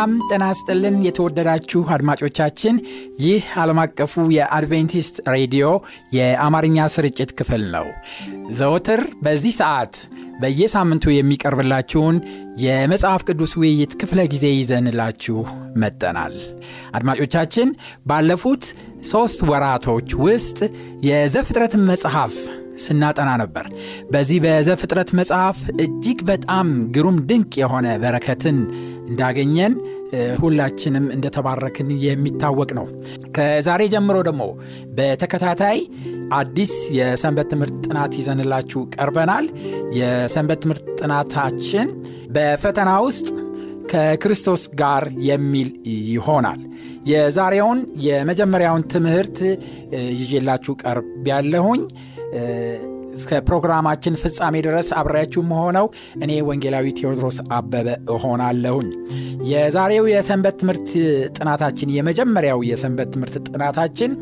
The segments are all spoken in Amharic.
ሰላም ጤና ይስጥልን የተወደዳችሁ አድማጮቻችን፣ ይህ ዓለም አቀፉ የአድቬንቲስት ሬዲዮ የአማርኛ ስርጭት ክፍል ነው። ዘወትር በዚህ ሰዓት በየሳምንቱ የሚቀርብላችሁን የመጽሐፍ ቅዱስ ውይይት ክፍለ ጊዜ ይዘንላችሁ መጠናል። አድማጮቻችን ባለፉት ሦስት ወራቶች ውስጥ የዘፍጥረትን መጽሐፍ ስናጠና ነበር። በዚህ በዘፍጥረት መጽሐፍ እጅግ በጣም ግሩም ድንቅ የሆነ በረከትን እንዳገኘን ሁላችንም እንደተባረክን የሚታወቅ ነው። ከዛሬ ጀምሮ ደግሞ በተከታታይ አዲስ የሰንበት ትምህርት ጥናት ይዘንላችሁ ቀርበናል። የሰንበት ትምህርት ጥናታችን በፈተና ውስጥ ከክርስቶስ ጋር የሚል ይሆናል። የዛሬውን የመጀመሪያውን ትምህርት ይዤላችሁ ቀርብ ያለሁኝ እስከ ፕሮግራማችን ፍጻሜ ድረስ አብሬያችሁ መሆነው እኔ ወንጌላዊ ቴዎድሮስ አበበ እሆናለሁኝ። የዛሬው የሰንበት ትምህርት ጥናታችን የመጀመሪያው የሰንበት ትምህርት ጥናታችን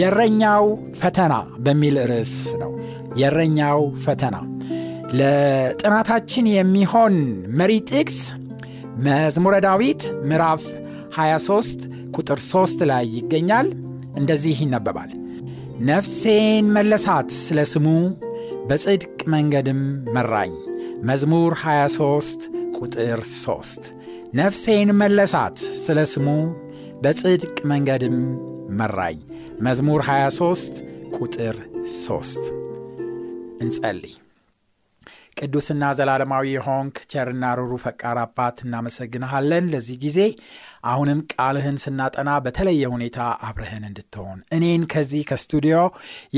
የእረኛው ፈተና በሚል ርዕስ ነው። የእረኛው ፈተና ለጥናታችን የሚሆን መሪ ጥቅስ መዝሙረ ዳዊት ምዕራፍ 23 ቁጥር 3 ላይ ይገኛል። እንደዚህ ይነበባል ነፍሴን መለሳት ስለ ስሙ በጽድቅ መንገድም መራኝ። መዝሙር 23 ቁጥር 3 ነፍሴን መለሳት ስለ ስሙ በጽድቅ መንገድም መራኝ። መዝሙር 23 ቁጥር 3 እንጸልይ። ቅዱስና ዘላለማዊ የሆንክ ቸርና ሩሩ ፈቃር አባት እናመሰግንሃለን ለዚህ ጊዜ አሁንም ቃልህን ስናጠና በተለየ ሁኔታ አብረህን እንድትሆን እኔን ከዚህ ከስቱዲዮ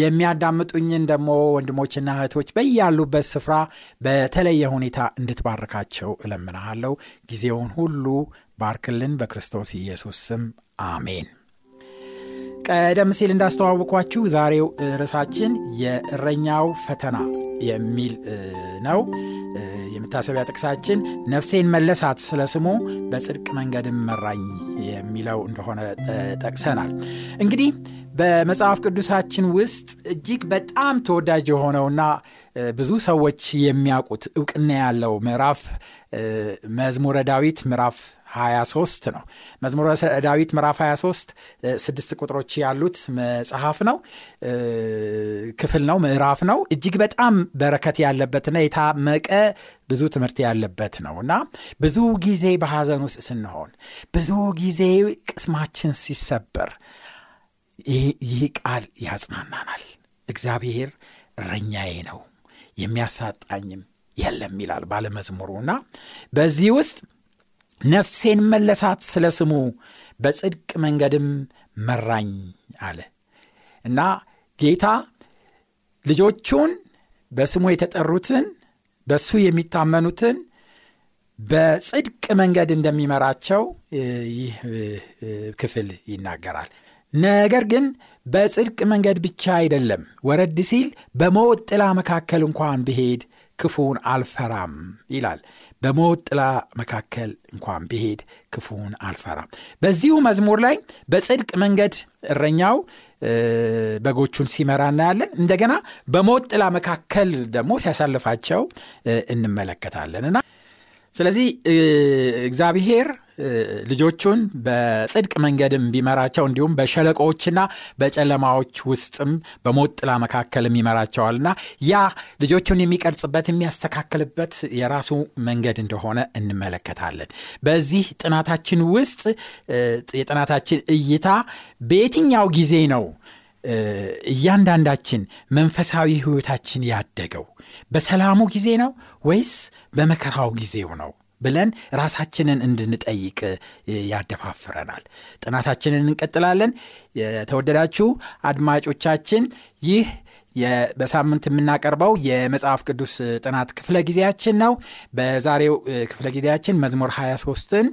የሚያዳምጡኝን ደግሞ ወንድሞችና እህቶች በያሉበት ስፍራ በተለየ ሁኔታ እንድትባርካቸው እለምንሃለሁ። ጊዜውን ሁሉ ባርክልን። በክርስቶስ ኢየሱስ ስም አሜን። ቀደም ሲል እንዳስተዋወቋችሁ ዛሬው ርዕሳችን የእረኛው ፈተና የሚል ነው። የመታሰቢያ ጥቅሳችን ነፍሴን መለሳት ስለ ስሙ በጽድቅ መንገድም መራኝ የሚለው እንደሆነ ጠቅሰናል። እንግዲህ በመጽሐፍ ቅዱሳችን ውስጥ እጅግ በጣም ተወዳጅ የሆነውና ብዙ ሰዎች የሚያውቁት እውቅና ያለው ምዕራፍ መዝሙረ ዳዊት ምዕራፍ 23 ነው። መዝሙረ ዳዊት ምዕራፍ 23 ስድስት ቁጥሮች ያሉት መጽሐፍ ነው፣ ክፍል ነው፣ ምዕራፍ ነው። እጅግ በጣም በረከት ያለበትና የታመቀ ብዙ ትምህርት ያለበት ነው እና ብዙ ጊዜ በሐዘን ውስጥ ስንሆን፣ ብዙ ጊዜ ቅስማችን ሲሰበር ይህ ቃል ያጽናናናል። እግዚአብሔር እረኛዬ ነው የሚያሳጣኝም የለም ይላል ባለመዝሙሩ እና በዚህ ውስጥ ነፍሴን መለሳት ስለ ስሙ በጽድቅ መንገድም መራኝ አለ እና ጌታ ልጆቹን በስሙ የተጠሩትን በሱ የሚታመኑትን በጽድቅ መንገድ እንደሚመራቸው ይህ ክፍል ይናገራል። ነገር ግን በጽድቅ መንገድ ብቻ አይደለም፣ ወረድ ሲል በሞት ጥላ መካከል እንኳን ብሄድ ክፉን አልፈራም ይላል። በሞት ጥላ መካከል እንኳን ብሄድ ክፉን አልፈራም። በዚሁ መዝሙር ላይ በጽድቅ መንገድ እረኛው በጎቹን ሲመራ እናያለን። እንደገና በሞት ጥላ መካከል ደግሞ ሲያሳልፋቸው እንመለከታለን እና ስለዚህ እግዚአብሔር ልጆቹን በጽድቅ መንገድም ቢመራቸው እንዲሁም በሸለቆዎችና በጨለማዎች ውስጥም በሞት ጥላ መካከልም ይመራቸዋልና ያ ልጆቹን የሚቀርጽበት የሚያስተካክልበት የራሱ መንገድ እንደሆነ እንመለከታለን። በዚህ ጥናታችን ውስጥ የጥናታችን እይታ በየትኛው ጊዜ ነው እያንዳንዳችን መንፈሳዊ ሕይወታችን ያደገው? በሰላሙ ጊዜ ነው ወይስ በመከራው ጊዜው ነው ብለን ራሳችንን እንድንጠይቅ ያደፋፍረናል። ጥናታችንን እንቀጥላለን። የተወደዳችሁ አድማጮቻችን ይህ በሳምንት የምናቀርበው የመጽሐፍ ቅዱስ ጥናት ክፍለ ጊዜያችን ነው። በዛሬው ክፍለ ጊዜያችን መዝሙር 23ን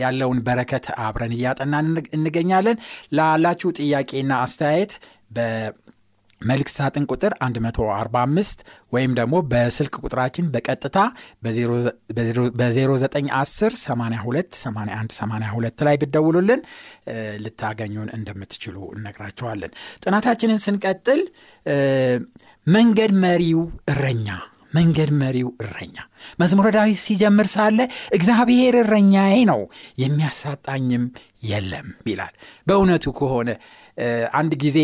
ያለውን በረከት አብረን እያጠናን እንገኛለን። ላላችሁ ጥያቄና አስተያየት መልእክት ሳጥን ቁጥር 145 ወይም ደግሞ በስልክ ቁጥራችን በቀጥታ በ0910 82 81 82 ላይ ብደውሉልን ልታገኙን እንደምትችሉ እነግራቸዋለን። ጥናታችንን ስንቀጥል መንገድ መሪው እረኛ መንገድ መሪው እረኛ መዝሙረ ዳዊት ሲጀምር ሳለ እግዚአብሔር እረኛዬ ነው የሚያሳጣኝም የለም ይላል። በእውነቱ ከሆነ አንድ ጊዜ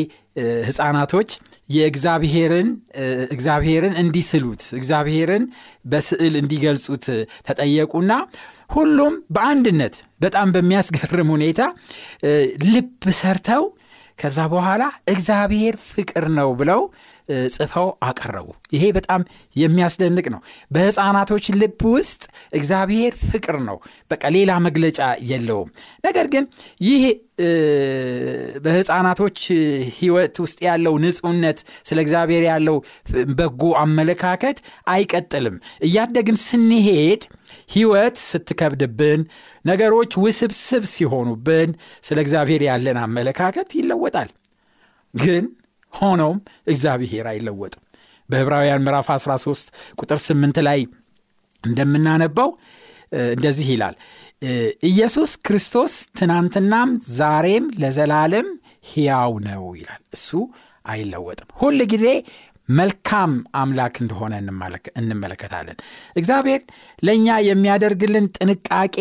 ሕፃናቶች የእግዚአብሔርን እግዚአብሔርን እንዲስሉት እግዚአብሔርን በስዕል እንዲገልጹት ተጠየቁና ሁሉም በአንድነት በጣም በሚያስገርም ሁኔታ ልብ ሰርተው ከዛ በኋላ እግዚአብሔር ፍቅር ነው ብለው ጽፈው አቀረቡ። ይሄ በጣም የሚያስደንቅ ነው። በሕፃናቶች ልብ ውስጥ እግዚአብሔር ፍቅር ነው፣ በቃ ሌላ መግለጫ የለውም። ነገር ግን ይህ በሕፃናቶች ሕይወት ውስጥ ያለው ንጹሕነት፣ ስለ እግዚአብሔር ያለው በጎ አመለካከት አይቀጥልም። እያደግን ስንሄድ ሕይወት ስትከብድብን፣ ነገሮች ውስብስብ ሲሆኑብን ስለ እግዚአብሔር ያለን አመለካከት ይለወጣል ግን ሆኖም እግዚአብሔር አይለወጥም። በዕብራውያን ምዕራፍ 13 ቁጥር 8 ላይ እንደምናነባው እንደዚህ ይላል፣ ኢየሱስ ክርስቶስ ትናንትናም ዛሬም ለዘላለም ሕያው ነው ይላል። እሱ አይለወጥም። ሁል ጊዜ መልካም አምላክ እንደሆነ እንመለከታለን። እግዚአብሔር ለእኛ የሚያደርግልን ጥንቃቄ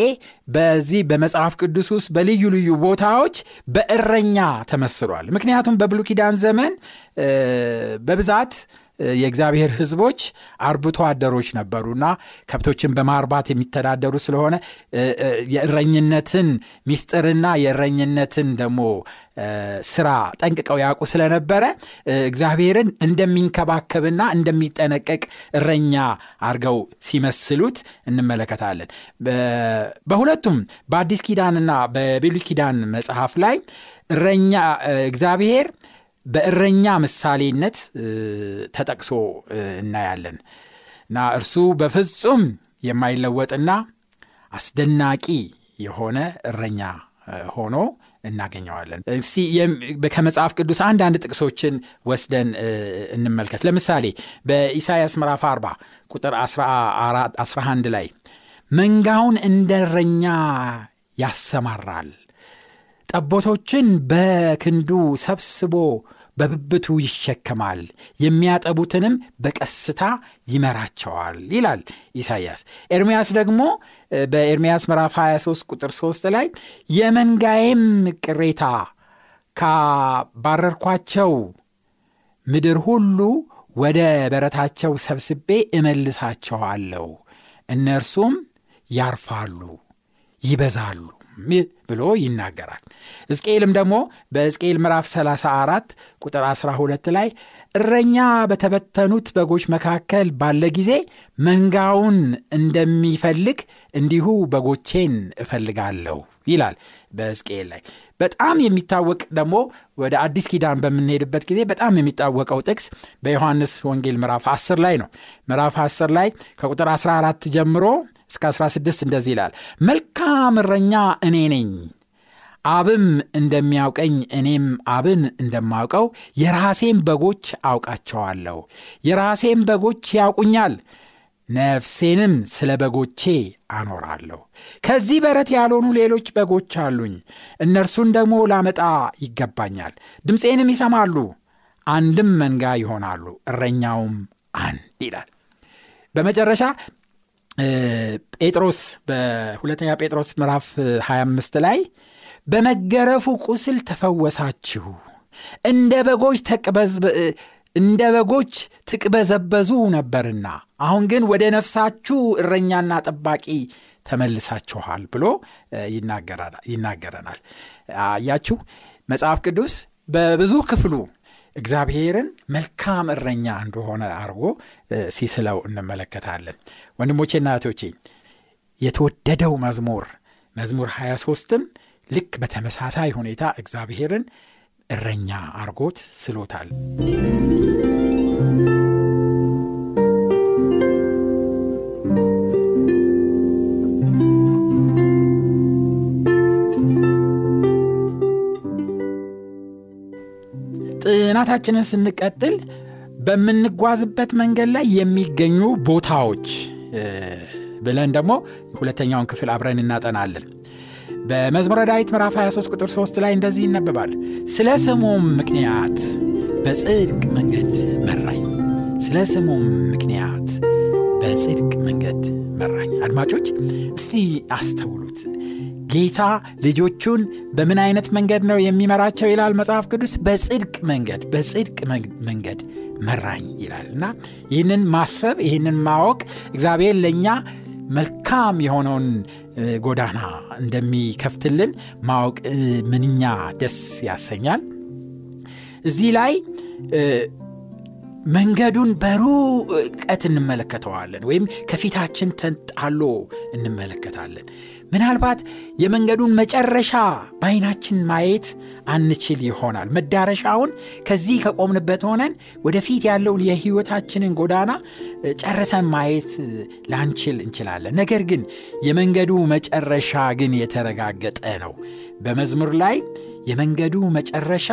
በዚህ በመጽሐፍ ቅዱስ ውስጥ በልዩ ልዩ ቦታዎች በእረኛ ተመስሏል። ምክንያቱም በብሉይ ኪዳን ዘመን በብዛት የእግዚአብሔር ሕዝቦች አርብቶ አደሮች ነበሩና ከብቶችን በማርባት የሚተዳደሩ ስለሆነ የእረኝነትን ሚስጥርና የእረኝነትን ደግሞ ስራ ጠንቅቀው ያውቁ ስለነበረ እግዚአብሔርን እንደሚንከባከብና እንደሚጠነቀቅ እረኛ አድርገው ሲመስሉት እንመለከታለን። በሁለቱም በአዲስ ኪዳንና በብሉይ ኪዳን መጽሐፍ ላይ እረኛ እግዚአብሔር በእረኛ ምሳሌነት ተጠቅሶ እናያለን እና እርሱ በፍጹም የማይለወጥና አስደናቂ የሆነ እረኛ ሆኖ እናገኘዋለን። እስቲ ከመጽሐፍ ቅዱስ አንዳንድ ጥቅሶችን ወስደን እንመልከት። ለምሳሌ በኢሳይያስ ምዕራፍ 40 ቁጥር 11 ላይ መንጋውን እንደ እረኛ ያሰማራል ጠቦቶችን በክንዱ ሰብስቦ በብብቱ ይሸከማል፣ የሚያጠቡትንም በቀስታ ይመራቸዋል ይላል ኢሳይያስ። ኤርምያስ ደግሞ በኤርምያስ ምዕራፍ 23 ቁጥር 3 ላይ የመንጋዬም ቅሬታ ካባረርኳቸው ምድር ሁሉ ወደ በረታቸው ሰብስቤ እመልሳቸዋለሁ፣ እነርሱም ያርፋሉ፣ ይበዛሉ ብሎ ይናገራል። ሕዝቅኤልም ደግሞ በሕዝቅኤል ምዕራፍ 34 ቁጥር 12 ላይ እረኛ በተበተኑት በጎች መካከል ባለ ጊዜ መንጋውን እንደሚፈልግ እንዲሁ በጎቼን እፈልጋለሁ ይላል በሕዝቅኤል ላይ። በጣም የሚታወቅ ደግሞ ወደ አዲስ ኪዳን በምንሄድበት ጊዜ በጣም የሚታወቀው ጥቅስ በዮሐንስ ወንጌል ምዕራፍ 10 ላይ ነው። ምዕራፍ 10 ላይ ከቁጥር 14 ጀምሮ እስከ 16 እንደዚህ ይላል። መልካም እረኛ እኔ ነኝ፣ አብም እንደሚያውቀኝ እኔም አብን እንደማውቀው የራሴም በጎች አውቃቸዋለሁ፣ የራሴም በጎች ያውቁኛል፣ ነፍሴንም ስለ በጎቼ አኖራለሁ። ከዚህ በረት ያልሆኑ ሌሎች በጎች አሉኝ፣ እነርሱን ደግሞ ላመጣ ይገባኛል። ድምፄንም ይሰማሉ፣ አንድም መንጋ ይሆናሉ፣ እረኛውም አንድ ይላል። በመጨረሻ ጴጥሮስ በሁለተኛ ጴጥሮስ ምዕራፍ 25 ላይ በመገረፉ ቁስል ተፈወሳችሁ፣ እንደ በጎች እንደ በጎች ትቅበዘበዙ ነበርና አሁን ግን ወደ ነፍሳችሁ እረኛና ጠባቂ ተመልሳችኋል ብሎ ይናገረናል። አያችሁ መጽሐፍ ቅዱስ በብዙ ክፍሉ እግዚአብሔርን መልካም እረኛ እንደሆነ አድርጎ ሲስለው እንመለከታለን። ወንድሞቼና እህቶቼ የተወደደው መዝሙር መዝሙር 23ም ልክ በተመሳሳይ ሁኔታ እግዚአብሔርን እረኛ አርጎት ስሎታል። ጥናታችንን ስንቀጥል በምንጓዝበት መንገድ ላይ የሚገኙ ቦታዎች ብለን ደግሞ ሁለተኛውን ክፍል አብረን እናጠናለን። በመዝሙረ ዳዊት ምዕራፍ 23 ቁጥር 3 ላይ እንደዚህ ይነበባል። ስለ ስሙም ምክንያት በጽድቅ መንገድ መራኝ። ስለ ስሙም ምክንያት በጽድቅ መንገድ መራኝ። አድማጮች እስቲ አስተውሉት። ጌታ ልጆቹን በምን አይነት መንገድ ነው የሚመራቸው ይላል መጽሐፍ ቅዱስ? በጽድቅ መንገድ በጽድቅ መንገድ መራኝ ይላል እና ይህንን ማሰብ ይህንን ማወቅ እግዚአብሔር ለእኛ መልካም የሆነውን ጎዳና እንደሚከፍትልን ማወቅ ምንኛ ደስ ያሰኛል። እዚህ ላይ መንገዱን በሩቀት እንመለከተዋለን ወይም ከፊታችን ተንጣሎ እንመለከታለን። ምናልባት የመንገዱን መጨረሻ በአይናችን ማየት አንችል ይሆናል። መዳረሻውን ከዚህ ከቆምንበት ሆነን ወደፊት ያለውን የህይወታችንን ጎዳና ጨርሰን ማየት ላንችል እንችላለን። ነገር ግን የመንገዱ መጨረሻ ግን የተረጋገጠ ነው። በመዝሙር ላይ የመንገዱ መጨረሻ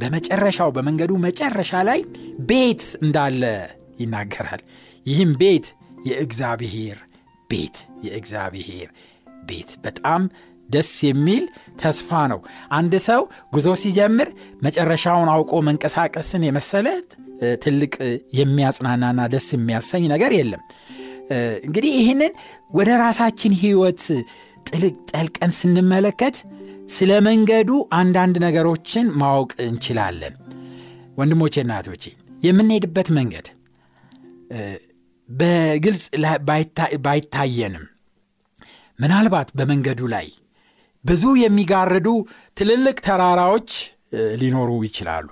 በመጨረሻው በመንገዱ መጨረሻ ላይ ቤት እንዳለ ይናገራል። ይህም ቤት የእግዚአብሔር ቤት የእግዚአብሔር ቤት በጣም ደስ የሚል ተስፋ ነው። አንድ ሰው ጉዞ ሲጀምር መጨረሻውን አውቆ መንቀሳቀስን የመሰለ ትልቅ የሚያጽናናና ደስ የሚያሰኝ ነገር የለም። እንግዲህ ይህንን ወደ ራሳችን ህይወት ጥልቅ ጠልቀን ስንመለከት ስለ መንገዱ አንዳንድ ነገሮችን ማወቅ እንችላለን። ወንድሞቼና እህቶቼ የምንሄድበት መንገድ በግልጽ ባይታየንም ምናልባት በመንገዱ ላይ ብዙ የሚጋርዱ ትልልቅ ተራራዎች ሊኖሩ ይችላሉ።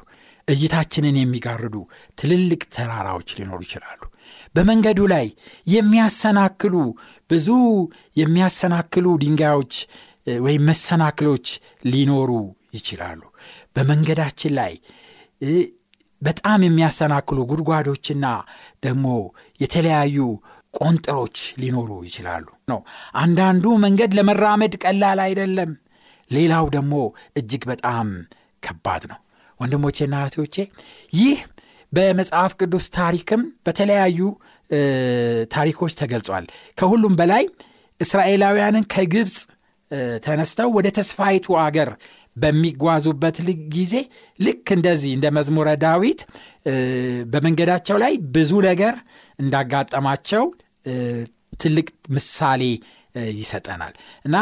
እይታችንን የሚጋርዱ ትልልቅ ተራራዎች ሊኖሩ ይችላሉ። በመንገዱ ላይ የሚያሰናክሉ ብዙ የሚያሰናክሉ ድንጋዮች ወይም መሰናክሎች ሊኖሩ ይችላሉ። በመንገዳችን ላይ በጣም የሚያሰናክሉ ጉድጓዶችና ደግሞ የተለያዩ ቆንጥሮች ሊኖሩ ይችላሉ ነው። አንዳንዱ መንገድ ለመራመድ ቀላል አይደለም፣ ሌላው ደግሞ እጅግ በጣም ከባድ ነው። ወንድሞቼና እህቶቼ ይህ በመጽሐፍ ቅዱስ ታሪክም በተለያዩ ታሪኮች ተገልጿል። ከሁሉም በላይ እስራኤላውያንን ከግብፅ ተነስተው ወደ ተስፋይቱ አገር በሚጓዙበት ጊዜ ልክ እንደዚህ እንደ መዝሙረ ዳዊት በመንገዳቸው ላይ ብዙ ነገር እንዳጋጠማቸው ትልቅ ምሳሌ ይሰጠናል እና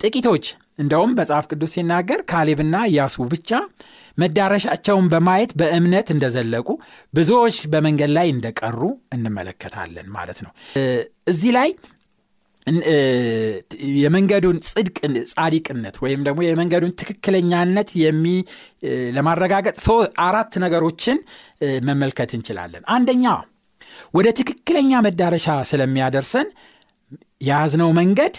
ጥቂቶች እንደውም መጽሐፍ ቅዱስ ሲናገር ካሌብና ኢያሱ ብቻ መዳረሻቸውን በማየት በእምነት እንደዘለቁ ብዙዎች በመንገድ ላይ እንደቀሩ እንመለከታለን ማለት ነው። እዚህ ላይ የመንገዱን ጽድቅ ጻዲቅነት ወይም ደግሞ የመንገዱን ትክክለኛነት የሚ ለማረጋገጥ አራት ነገሮችን መመልከት እንችላለን። አንደኛ ወደ ትክክለኛ መዳረሻ ስለሚያደርሰን የያዝነው መንገድ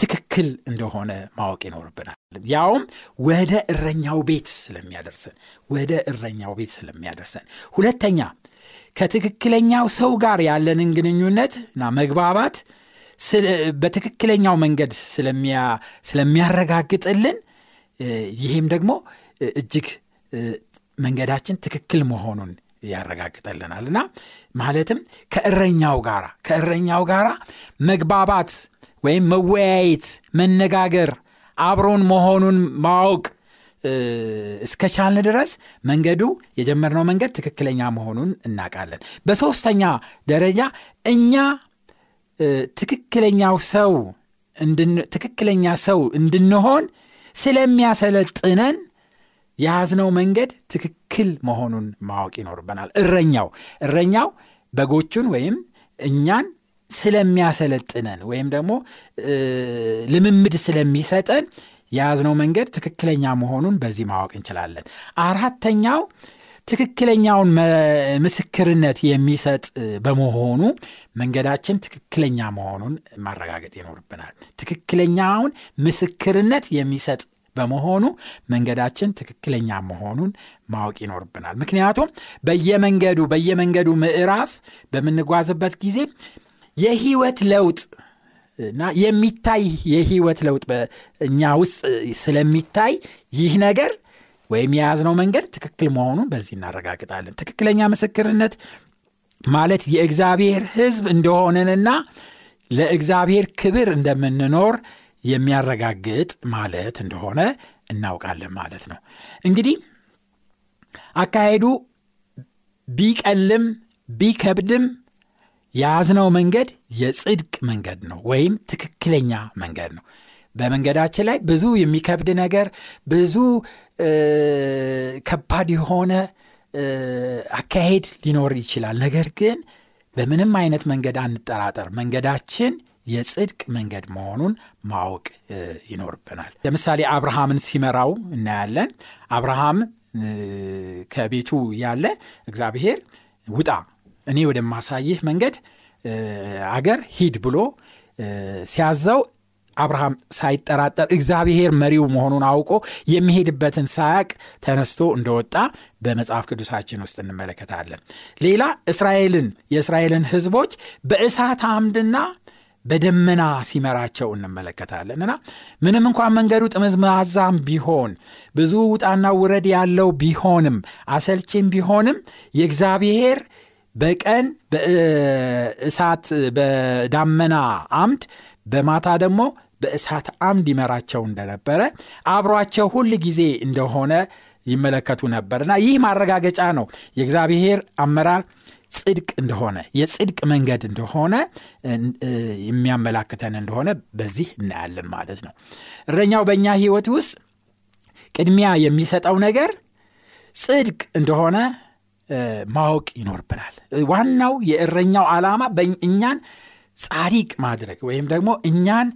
ትክክል እንደሆነ ማወቅ ይኖርብናል። ያውም ወደ እረኛው ቤት ስለሚያደርሰን ወደ እረኛው ቤት ስለሚያደርሰን። ሁለተኛ ከትክክለኛው ሰው ጋር ያለንን ግንኙነት እና መግባባት በትክክለኛው መንገድ ስለሚያረጋግጥልን ይህም ደግሞ እጅግ መንገዳችን ትክክል መሆኑን ያረጋግጠልናል እና ማለትም ከእረኛው ጋር ከእረኛው ጋር መግባባት ወይም መወያየት፣ መነጋገር፣ አብሮን መሆኑን ማወቅ እስከቻልን ድረስ መንገዱ የጀመርነው መንገድ ትክክለኛ መሆኑን እናውቃለን። በሦስተኛ ደረጃ እኛ ትክክለኛው ሰው ትክክለኛ ሰው እንድንሆን ስለሚያሰለጥነን የያዝነው መንገድ ትክክል መሆኑን ማወቅ ይኖርብናል። እረኛው እረኛው በጎቹን ወይም እኛን ስለሚያሰለጥነን ወይም ደግሞ ልምምድ ስለሚሰጠን የያዝነው መንገድ ትክክለኛ መሆኑን በዚህ ማወቅ እንችላለን። አራተኛው ትክክለኛውን ምስክርነት የሚሰጥ በመሆኑ መንገዳችን ትክክለኛ መሆኑን ማረጋገጥ ይኖርብናል። ትክክለኛውን ምስክርነት የሚሰጥ በመሆኑ መንገዳችን ትክክለኛ መሆኑን ማወቅ ይኖርብናል። ምክንያቱም በየመንገዱ በየመንገዱ ምዕራፍ በምንጓዝበት ጊዜ የህይወት ለውጥ እና የሚታይ የህይወት ለውጥ በእኛ ውስጥ ስለሚታይ ይህ ነገር ወይም የያዝነው መንገድ ትክክል መሆኑን በዚህ እናረጋግጣለን። ትክክለኛ ምስክርነት ማለት የእግዚአብሔር ሕዝብ እንደሆነንና ለእግዚአብሔር ክብር እንደምንኖር የሚያረጋግጥ ማለት እንደሆነ እናውቃለን ማለት ነው። እንግዲህ አካሄዱ ቢቀልም ቢከብድም የያዝነው መንገድ የጽድቅ መንገድ ነው ወይም ትክክለኛ መንገድ ነው። በመንገዳችን ላይ ብዙ የሚከብድ ነገር፣ ብዙ ከባድ የሆነ አካሄድ ሊኖር ይችላል። ነገር ግን በምንም አይነት መንገድ አንጠራጠር፣ መንገዳችን የጽድቅ መንገድ መሆኑን ማወቅ ይኖርብናል። ለምሳሌ አብርሃምን ሲመራው እናያለን። አብርሃም ከቤቱ ያለ እግዚአብሔር ውጣ፣ እኔ ወደማሳይህ መንገድ አገር ሂድ ብሎ ሲያዘው አብርሃም ሳይጠራጠር እግዚአብሔር መሪው መሆኑን አውቆ የሚሄድበትን ሳያቅ ተነስቶ እንደወጣ በመጽሐፍ ቅዱሳችን ውስጥ እንመለከታለን። ሌላ እስራኤልን የእስራኤልን ሕዝቦች በእሳት አምድና በደመና ሲመራቸው እንመለከታለን እና ምንም እንኳን መንገዱ ጥመዝማዛም ቢሆን ብዙ ውጣና ውረድ ያለው ቢሆንም አሰልቺም ቢሆንም የእግዚአብሔር በቀን በእሳት በዳመና አምድ በማታ ደግሞ በእሳት አምድ ይመራቸው እንደነበረ አብሯቸው ሁል ጊዜ እንደሆነ ይመለከቱ ነበርና ይህ ማረጋገጫ ነው የእግዚአብሔር አመራር ጽድቅ እንደሆነ የጽድቅ መንገድ እንደሆነ የሚያመላክተን እንደሆነ በዚህ እናያለን ማለት ነው። እረኛው በእኛ ህይወት ውስጥ ቅድሚያ የሚሰጠው ነገር ጽድቅ እንደሆነ ማወቅ ይኖርብናል። ዋናው የእረኛው ዓላማ እኛን ጻዲቅ ማድረግ ወይም ደግሞ እኛን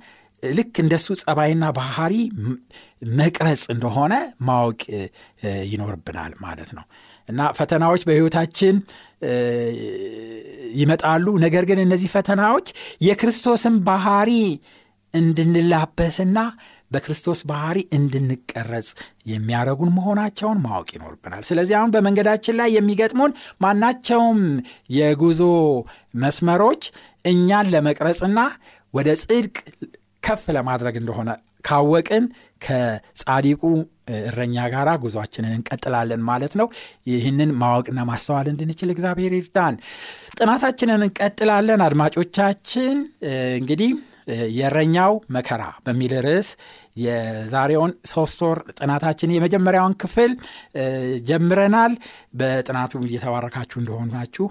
ልክ እንደሱ ጸባይና ባህሪ መቅረጽ እንደሆነ ማወቅ ይኖርብናል ማለት ነው እና ፈተናዎች በሕይወታችን ይመጣሉ። ነገር ግን እነዚህ ፈተናዎች የክርስቶስን ባህሪ እንድንላበስና በክርስቶስ ባህሪ እንድንቀረጽ የሚያደረጉን መሆናቸውን ማወቅ ይኖርብናል። ስለዚህ አሁን በመንገዳችን ላይ የሚገጥሙን ማናቸውም የጉዞ መስመሮች እኛን ለመቅረጽና ወደ ጽድቅ ከፍ ለማድረግ እንደሆነ ካወቅን ከጻዲቁ እረኛ ጋር ጉዟችንን እንቀጥላለን ማለት ነው። ይህንን ማወቅና ማስተዋል እንድንችል እግዚአብሔር ይርዳን። ጥናታችንን እንቀጥላለን። አድማጮቻችን እንግዲህ የእረኛው መከራ በሚል ርዕስ የዛሬውን ሶስት ወር ጥናታችን የመጀመሪያውን ክፍል ጀምረናል። በጥናቱ እየተባረካችሁ እንደሆናችሁ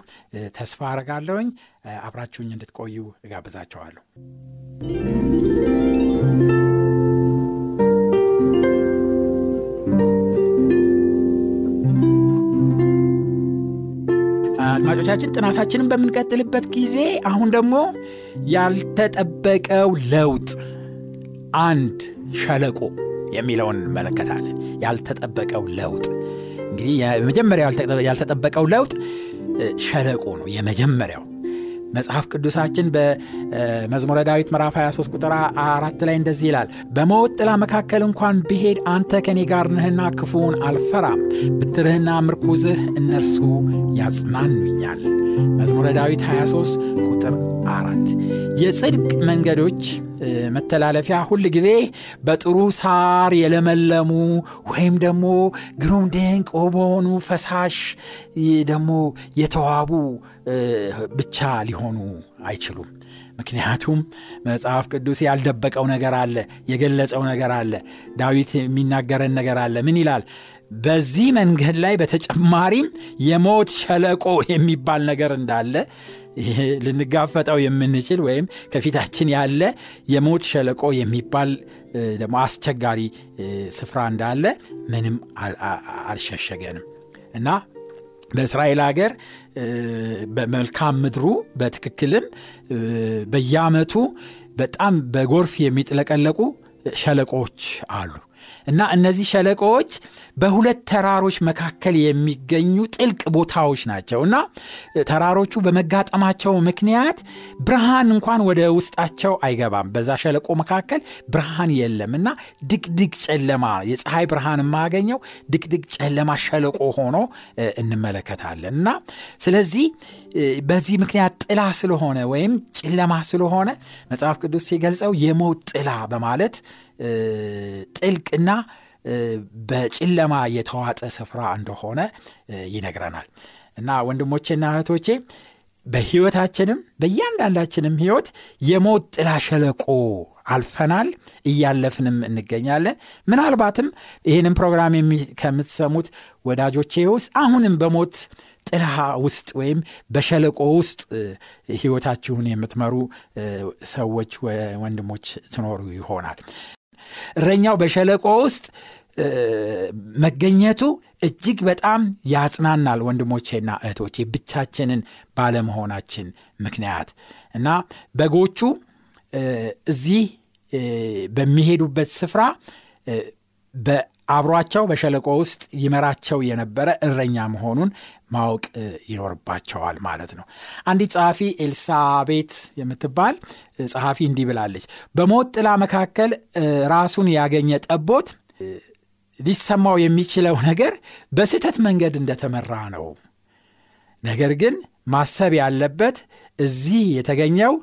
ተስፋ አረጋለሁኝ። አብራችሁኝ እንድትቆዩ እጋብዛቸዋለሁ። አድማጮቻችን ጥናታችንን በምንቀጥልበት ጊዜ አሁን ደግሞ ያልተጠበቀው ለውጥ አንድ ሸለቆ የሚለውን እንመለከታለን። ያልተጠበቀው ለውጥ እንግዲህ የመጀመሪያው ያልተጠበቀው ለውጥ ሸለቆ ነው። የመጀመሪያው መጽሐፍ ቅዱሳችን በመዝሙረ ዳዊት ምዕራፍ 23 ቁጥር አራት ላይ እንደዚህ ይላል፣ በሞት ጥላ መካከል እንኳን ብሄድ አንተ ከኔ ጋር ነህና ክፉውን አልፈራም፣ ብትርህና ምርኩዝህ እነርሱ ያጽናኑኛል። መዝሙረ ዳዊት 23 ቁጥር አራት። የጽድቅ መንገዶች መተላለፊያ ሁል ጊዜ በጥሩ ሳር የለመለሙ ወይም ደግሞ ግሩም ድንቅ በሆኑ ፈሳሽ ደግሞ የተዋቡ ብቻ ሊሆኑ አይችሉም። ምክንያቱም መጽሐፍ ቅዱስ ያልደበቀው ነገር አለ፣ የገለጸው ነገር አለ። ዳዊት የሚናገረን ነገር አለ። ምን ይላል? በዚህ መንገድ ላይ በተጨማሪም የሞት ሸለቆ የሚባል ነገር እንዳለ ይሄ ልንጋፈጠው የምንችል ወይም ከፊታችን ያለ የሞት ሸለቆ የሚባል ደግሞ አስቸጋሪ ስፍራ እንዳለ ምንም አልሸሸገንም። እና በእስራኤል ሀገር በመልካም ምድሩ በትክክልም በየዓመቱ በጣም በጎርፍ የሚጥለቀለቁ ሸለቆዎች አሉ እና እነዚህ ሸለቆዎች በሁለት ተራሮች መካከል የሚገኙ ጥልቅ ቦታዎች ናቸው። እና ተራሮቹ በመጋጠማቸው ምክንያት ብርሃን እንኳን ወደ ውስጣቸው አይገባም። በዛ ሸለቆ መካከል ብርሃን የለም። እና ድቅድቅ ጨለማ፣ የፀሐይ ብርሃን የማያገኘው ድቅድቅ ጨለማ ሸለቆ ሆኖ እንመለከታለን። እና ስለዚህ በዚህ ምክንያት ጥላ ስለሆነ ወይም ጨለማ ስለሆነ መጽሐፍ ቅዱስ ሲገልጸው የሞት ጥላ በማለት ጥልቅና በጨለማ የተዋጠ ስፍራ እንደሆነ ይነግረናል እና ወንድሞቼና እህቶቼ በሕይወታችንም በእያንዳንዳችንም ሕይወት የሞት ጥላ ሸለቆ አልፈናል፣ እያለፍንም እንገኛለን። ምናልባትም ይህንም ፕሮግራም ከምትሰሙት ወዳጆቼ ውስጥ አሁንም በሞት ጥላ ውስጥ ወይም በሸለቆ ውስጥ ሕይወታችሁን የምትመሩ ሰዎች ወንድሞች ትኖሩ ይሆናል። እረኛው በሸለቆ ውስጥ መገኘቱ እጅግ በጣም ያጽናናል ወንድሞቼና እህቶቼ ብቻችንን ባለመሆናችን ምክንያት። እና በጎቹ እዚህ በሚሄዱበት ስፍራ በአብሯቸው በሸለቆ ውስጥ ይመራቸው የነበረ እረኛ መሆኑን ማወቅ ይኖርባቸዋል ማለት ነው። አንዲት ጸሐፊ ኤልሳቤት የምትባል ጸሐፊ እንዲህ ብላለች። በሞት ጥላ መካከል ራሱን ያገኘ ጠቦት ሊሰማው የሚችለው ነገር በስህተት መንገድ እንደተመራ ነው። ነገር ግን ማሰብ ያለበት እዚህ የተገኘው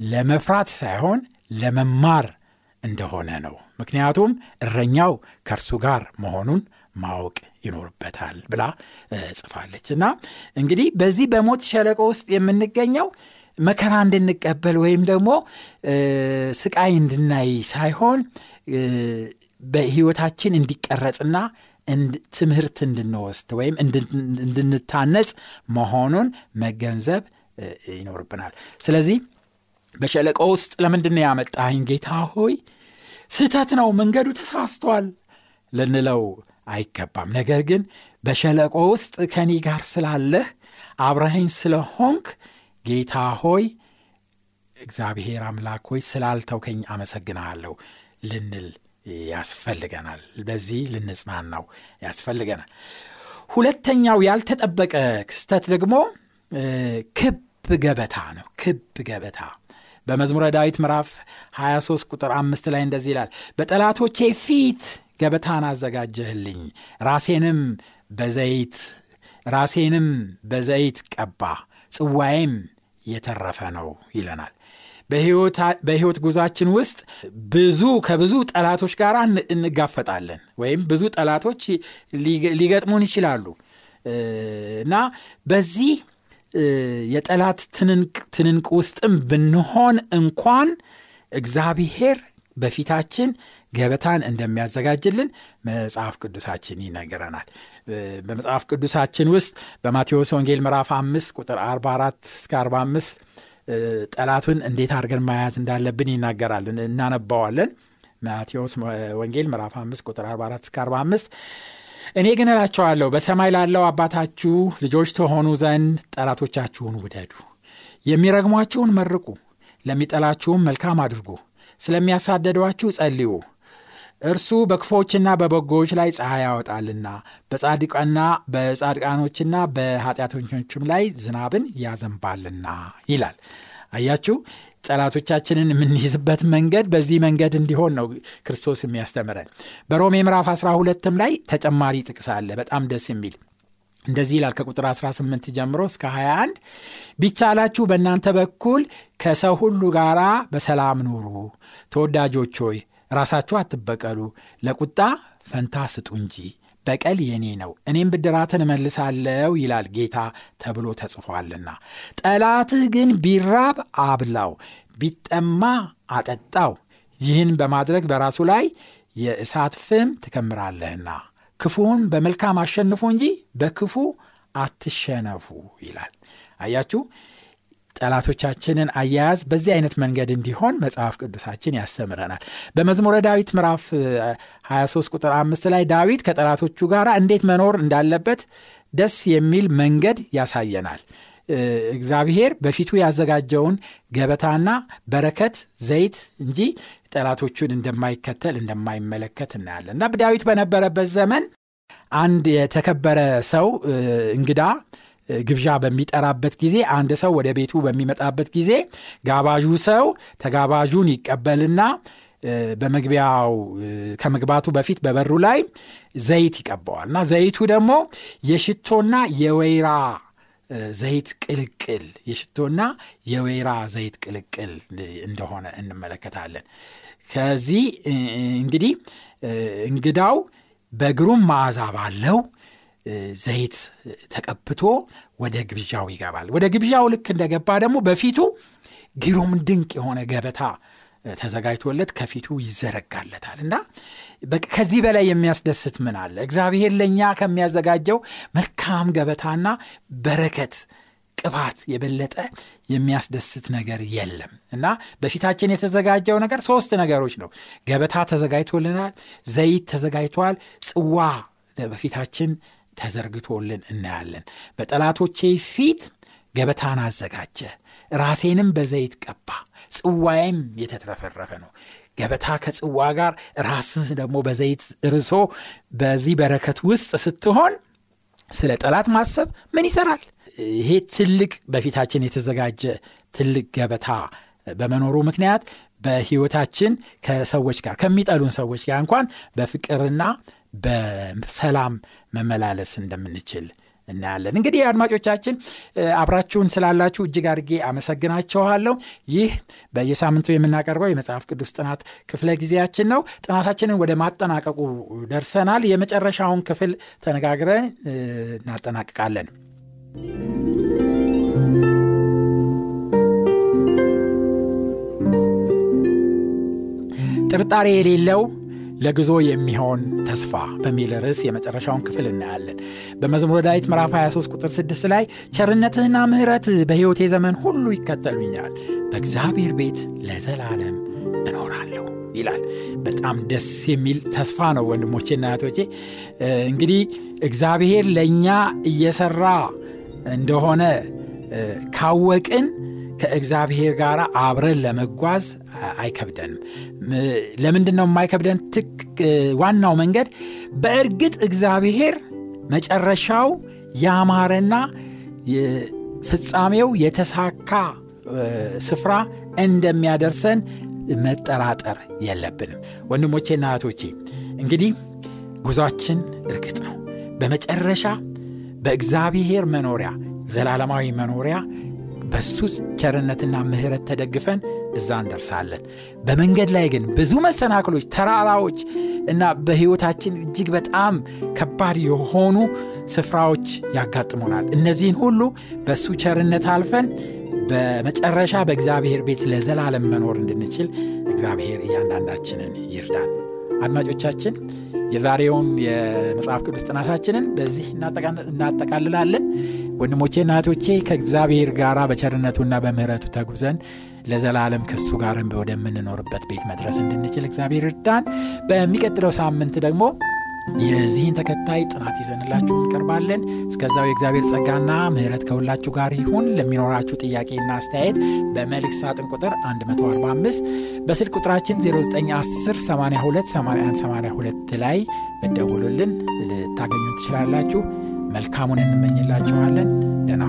ለመፍራት ሳይሆን ለመማር እንደሆነ ነው። ምክንያቱም እረኛው ከእርሱ ጋር መሆኑን ማወቅ ይኖርበታል ብላ ጽፋለች። እና እንግዲህ በዚህ በሞት ሸለቆ ውስጥ የምንገኘው መከራ እንድንቀበል ወይም ደግሞ ስቃይ እንድናይ ሳይሆን በሕይወታችን እንዲቀረጽና ትምህርት እንድንወስድ ወይም እንድንታነጽ መሆኑን መገንዘብ ይኖርብናል። ስለዚህ በሸለቆ ውስጥ ለምንድን ያመጣኸኝ ጌታ ሆይ? ስህተት ነው፣ መንገዱ ተሳስቷል ልንለው አይገባም። ነገር ግን በሸለቆ ውስጥ ከኔ ጋር ስላለህ አብረኸኝ ስለሆንክ ጌታ ሆይ እግዚአብሔር አምላክ ሆይ ስላልተውከኝ አመሰግናለሁ ልንል ያስፈልገናል። በዚህ ልንጽናናው ያስፈልገናል። ሁለተኛው ያልተጠበቀ ክስተት ደግሞ ክብ ገበታ ነው። ክብ ገበታ በመዝሙረ ዳዊት ምዕራፍ 23 ቁጥር አምስት ላይ እንደዚህ ይላል፣ በጠላቶቼ ፊት ገበታን አዘጋጀህልኝ፣ ራሴንም በዘይት ራሴንም በዘይት ቀባ፣ ጽዋዬም የተረፈ ነው ይለናል። በሕይወት ጉዟችን ውስጥ ብዙ ከብዙ ጠላቶች ጋር እንጋፈጣለን ወይም ብዙ ጠላቶች ሊገጥሙን ይችላሉ እና በዚህ የጠላት ትንንቅ ውስጥም ብንሆን እንኳን እግዚአብሔር በፊታችን ገበታን እንደሚያዘጋጅልን መጽሐፍ ቅዱሳችን ይነግረናል። በመጽሐፍ ቅዱሳችን ውስጥ በማቴዎስ ወንጌል ምዕራፍ 5 ቁጥር 44 እስከ 45 ጠላቱን እንዴት አድርገን መያዝ እንዳለብን ይናገራል። እናነባዋለን። ማቴዎስ ወንጌል ምዕራፍ 5 ቁጥር 44 እስከ 45 እኔ ግን እላቸዋለሁ በሰማይ ላለው አባታችሁ ልጆች ተሆኑ ዘንድ ጠላቶቻችሁን ውደዱ፣ የሚረግሟችሁን መርቁ፣ ለሚጠላችሁም መልካም አድርጉ፣ ስለሚያሳደዷችሁ ጸልዩ። እርሱ በክፎችና በበጎዎች ላይ ፀሐይ ያወጣልና በጻድቃና በጻድቃኖችና በኃጢአተኞችም ላይ ዝናብን ያዘንባልና ይላል። አያችሁ ጠላቶቻችንን የምንይዝበት መንገድ በዚህ መንገድ እንዲሆን ነው ክርስቶስ የሚያስተምረን። በሮሜ ምዕራፍ 12ም ላይ ተጨማሪ ጥቅስ አለ፣ በጣም ደስ የሚል እንደዚህ ይላል ከቁጥር 18 ጀምሮ እስከ 21 ቢቻላችሁ በእናንተ በኩል ከሰው ሁሉ ጋር በሰላም ኑሩ። ተወዳጆች ሆይ ራሳችሁ አትበቀሉ፣ ለቁጣ ፈንታ ስጡ እንጂ በቀል የኔ ነው፣ እኔም ብድራትን እመልሳለሁ ይላል ጌታ ተብሎ ተጽፏልና። ጠላትህ ግን ቢራብ አብላው፣ ቢጠማ አጠጣው። ይህን በማድረግ በራሱ ላይ የእሳት ፍም ትከምራለህና። ክፉውን በመልካም አሸንፉ እንጂ በክፉ አትሸነፉ ይላል። አያችሁ ጠላቶቻችንን አያያዝ በዚህ አይነት መንገድ እንዲሆን መጽሐፍ ቅዱሳችን ያስተምረናል። በመዝሙረ ዳዊት ምዕራፍ 23 ቁጥር አምስት ላይ ዳዊት ከጠላቶቹ ጋር እንዴት መኖር እንዳለበት ደስ የሚል መንገድ ያሳየናል። እግዚአብሔር በፊቱ ያዘጋጀውን ገበታና በረከት ዘይት እንጂ ጠላቶቹን እንደማይከተል እንደማይመለከት እናያለን እና ዳዊት በነበረበት ዘመን አንድ የተከበረ ሰው እንግዳ ግብዣ በሚጠራበት ጊዜ አንድ ሰው ወደ ቤቱ በሚመጣበት ጊዜ ጋባዡ ሰው ተጋባዡን ይቀበልና በመግቢያው ከመግባቱ በፊት በበሩ ላይ ዘይት ይቀባዋል እና ዘይቱ ደግሞ የሽቶና የወይራ ዘይት ቅልቅል የሽቶና የወይራ ዘይት ቅልቅል እንደሆነ እንመለከታለን። ከዚህ እንግዲህ እንግዳው በግሩም መዓዛ ባለው ዘይት ተቀብቶ ወደ ግብዣው ይገባል። ወደ ግብዣው ልክ እንደገባ ደግሞ በፊቱ ግሩም ድንቅ የሆነ ገበታ ተዘጋጅቶለት ከፊቱ ይዘረጋለታል እና ከዚህ በላይ የሚያስደስት ምን አለ? እግዚአብሔር ለእኛ ከሚያዘጋጀው መልካም ገበታና በረከት ቅባት የበለጠ የሚያስደስት ነገር የለም እና በፊታችን የተዘጋጀው ነገር ሶስት ነገሮች ነው። ገበታ ተዘጋጅቶልናል፣ ዘይት ተዘጋጅቷል፣ ጽዋ በፊታችን ተዘርግቶልን እናያለን። በጠላቶቼ ፊት ገበታን አዘጋጀ፣ ራሴንም በዘይት ቀባ፣ ጽዋዬም የተትረፈረፈ ነው። ገበታ ከጽዋ ጋር ራስህ ደግሞ በዘይት ርሶ በዚህ በረከት ውስጥ ስትሆን ስለ ጠላት ማሰብ ምን ይሰራል? ይሄ ትልቅ በፊታችን የተዘጋጀ ትልቅ ገበታ በመኖሩ ምክንያት በሕይወታችን ከሰዎች ጋር ከሚጠሉን ሰዎች ጋር እንኳን በፍቅርና በሰላም መመላለስ እንደምንችል እናያለን። እንግዲህ አድማጮቻችን አብራችሁን ስላላችሁ እጅግ አድርጌ አመሰግናችኋለሁ። ይህ በየሳምንቱ የምናቀርበው የመጽሐፍ ቅዱስ ጥናት ክፍለ ጊዜያችን ነው። ጥናታችንን ወደ ማጠናቀቁ ደርሰናል። የመጨረሻውን ክፍል ተነጋግረን እናጠናቅቃለን። ጥርጣሬ የሌለው ለጉዞ የሚሆን ተስፋ በሚል ርዕስ የመጨረሻውን ክፍል እናያለን። በመዝሙረ ዳዊት ምዕራፍ 23 ቁጥር 6 ላይ ቸርነትህና ምሕረት በሕይወቴ ዘመን ሁሉ ይከተሉኛል፣ በእግዚአብሔር ቤት ለዘላለም እኖራለሁ ይላል። በጣም ደስ የሚል ተስፋ ነው ወንድሞቼና እህቶቼ። እንግዲህ እግዚአብሔር ለእኛ እየሰራ እንደሆነ ካወቅን ከእግዚአብሔር ጋር አብረን ለመጓዝ አይከብደንም። ለምንድን ነው የማይከብደን? ዋናው መንገድ በእርግጥ እግዚአብሔር መጨረሻው ያማረና ፍጻሜው የተሳካ ስፍራ እንደሚያደርሰን መጠራጠር የለብንም። ወንድሞቼና እህቶቼ እንግዲህ ጉዟችን እርግጥ ነው በመጨረሻ በእግዚአብሔር መኖሪያ ዘላለማዊ መኖሪያ በሱ ቸርነትና ምሕረት ተደግፈን እዛ እንደርሳለን። በመንገድ ላይ ግን ብዙ መሰናክሎች፣ ተራራዎች እና በሕይወታችን እጅግ በጣም ከባድ የሆኑ ስፍራዎች ያጋጥሙናል። እነዚህን ሁሉ በእሱ ቸርነት አልፈን በመጨረሻ በእግዚአብሔር ቤት ለዘላለም መኖር እንድንችል እግዚአብሔር እያንዳንዳችንን ይርዳን። አድማጮቻችን የዛሬውን የመጽሐፍ ቅዱስ ጥናታችንን በዚህ እናጠቃልላለን። ወንድሞቼና እህቶቼ ከእግዚአብሔር ጋር በቸርነቱና በምሕረቱ ተጉዘን ለዘላለም ከእሱ ጋር ወደምንኖርበት ቤት መድረስ እንድንችል እግዚአብሔር እርዳን። በሚቀጥለው ሳምንት ደግሞ የዚህን ተከታይ ጥናት ይዘንላችሁ እንቀርባለን። እስከዛው የእግዚአብሔር ጸጋና ምሕረት ከሁላችሁ ጋር ይሁን። ለሚኖራችሁ ጥያቄና አስተያየት በመልእክት ሳጥን ቁጥር 145 በስልክ ቁጥራችን 0910 82 81 82 ላይ ብደውሉልን ልታገኙ ትችላላችሁ። መልካሙን እንመኝላችኋለን። ደህና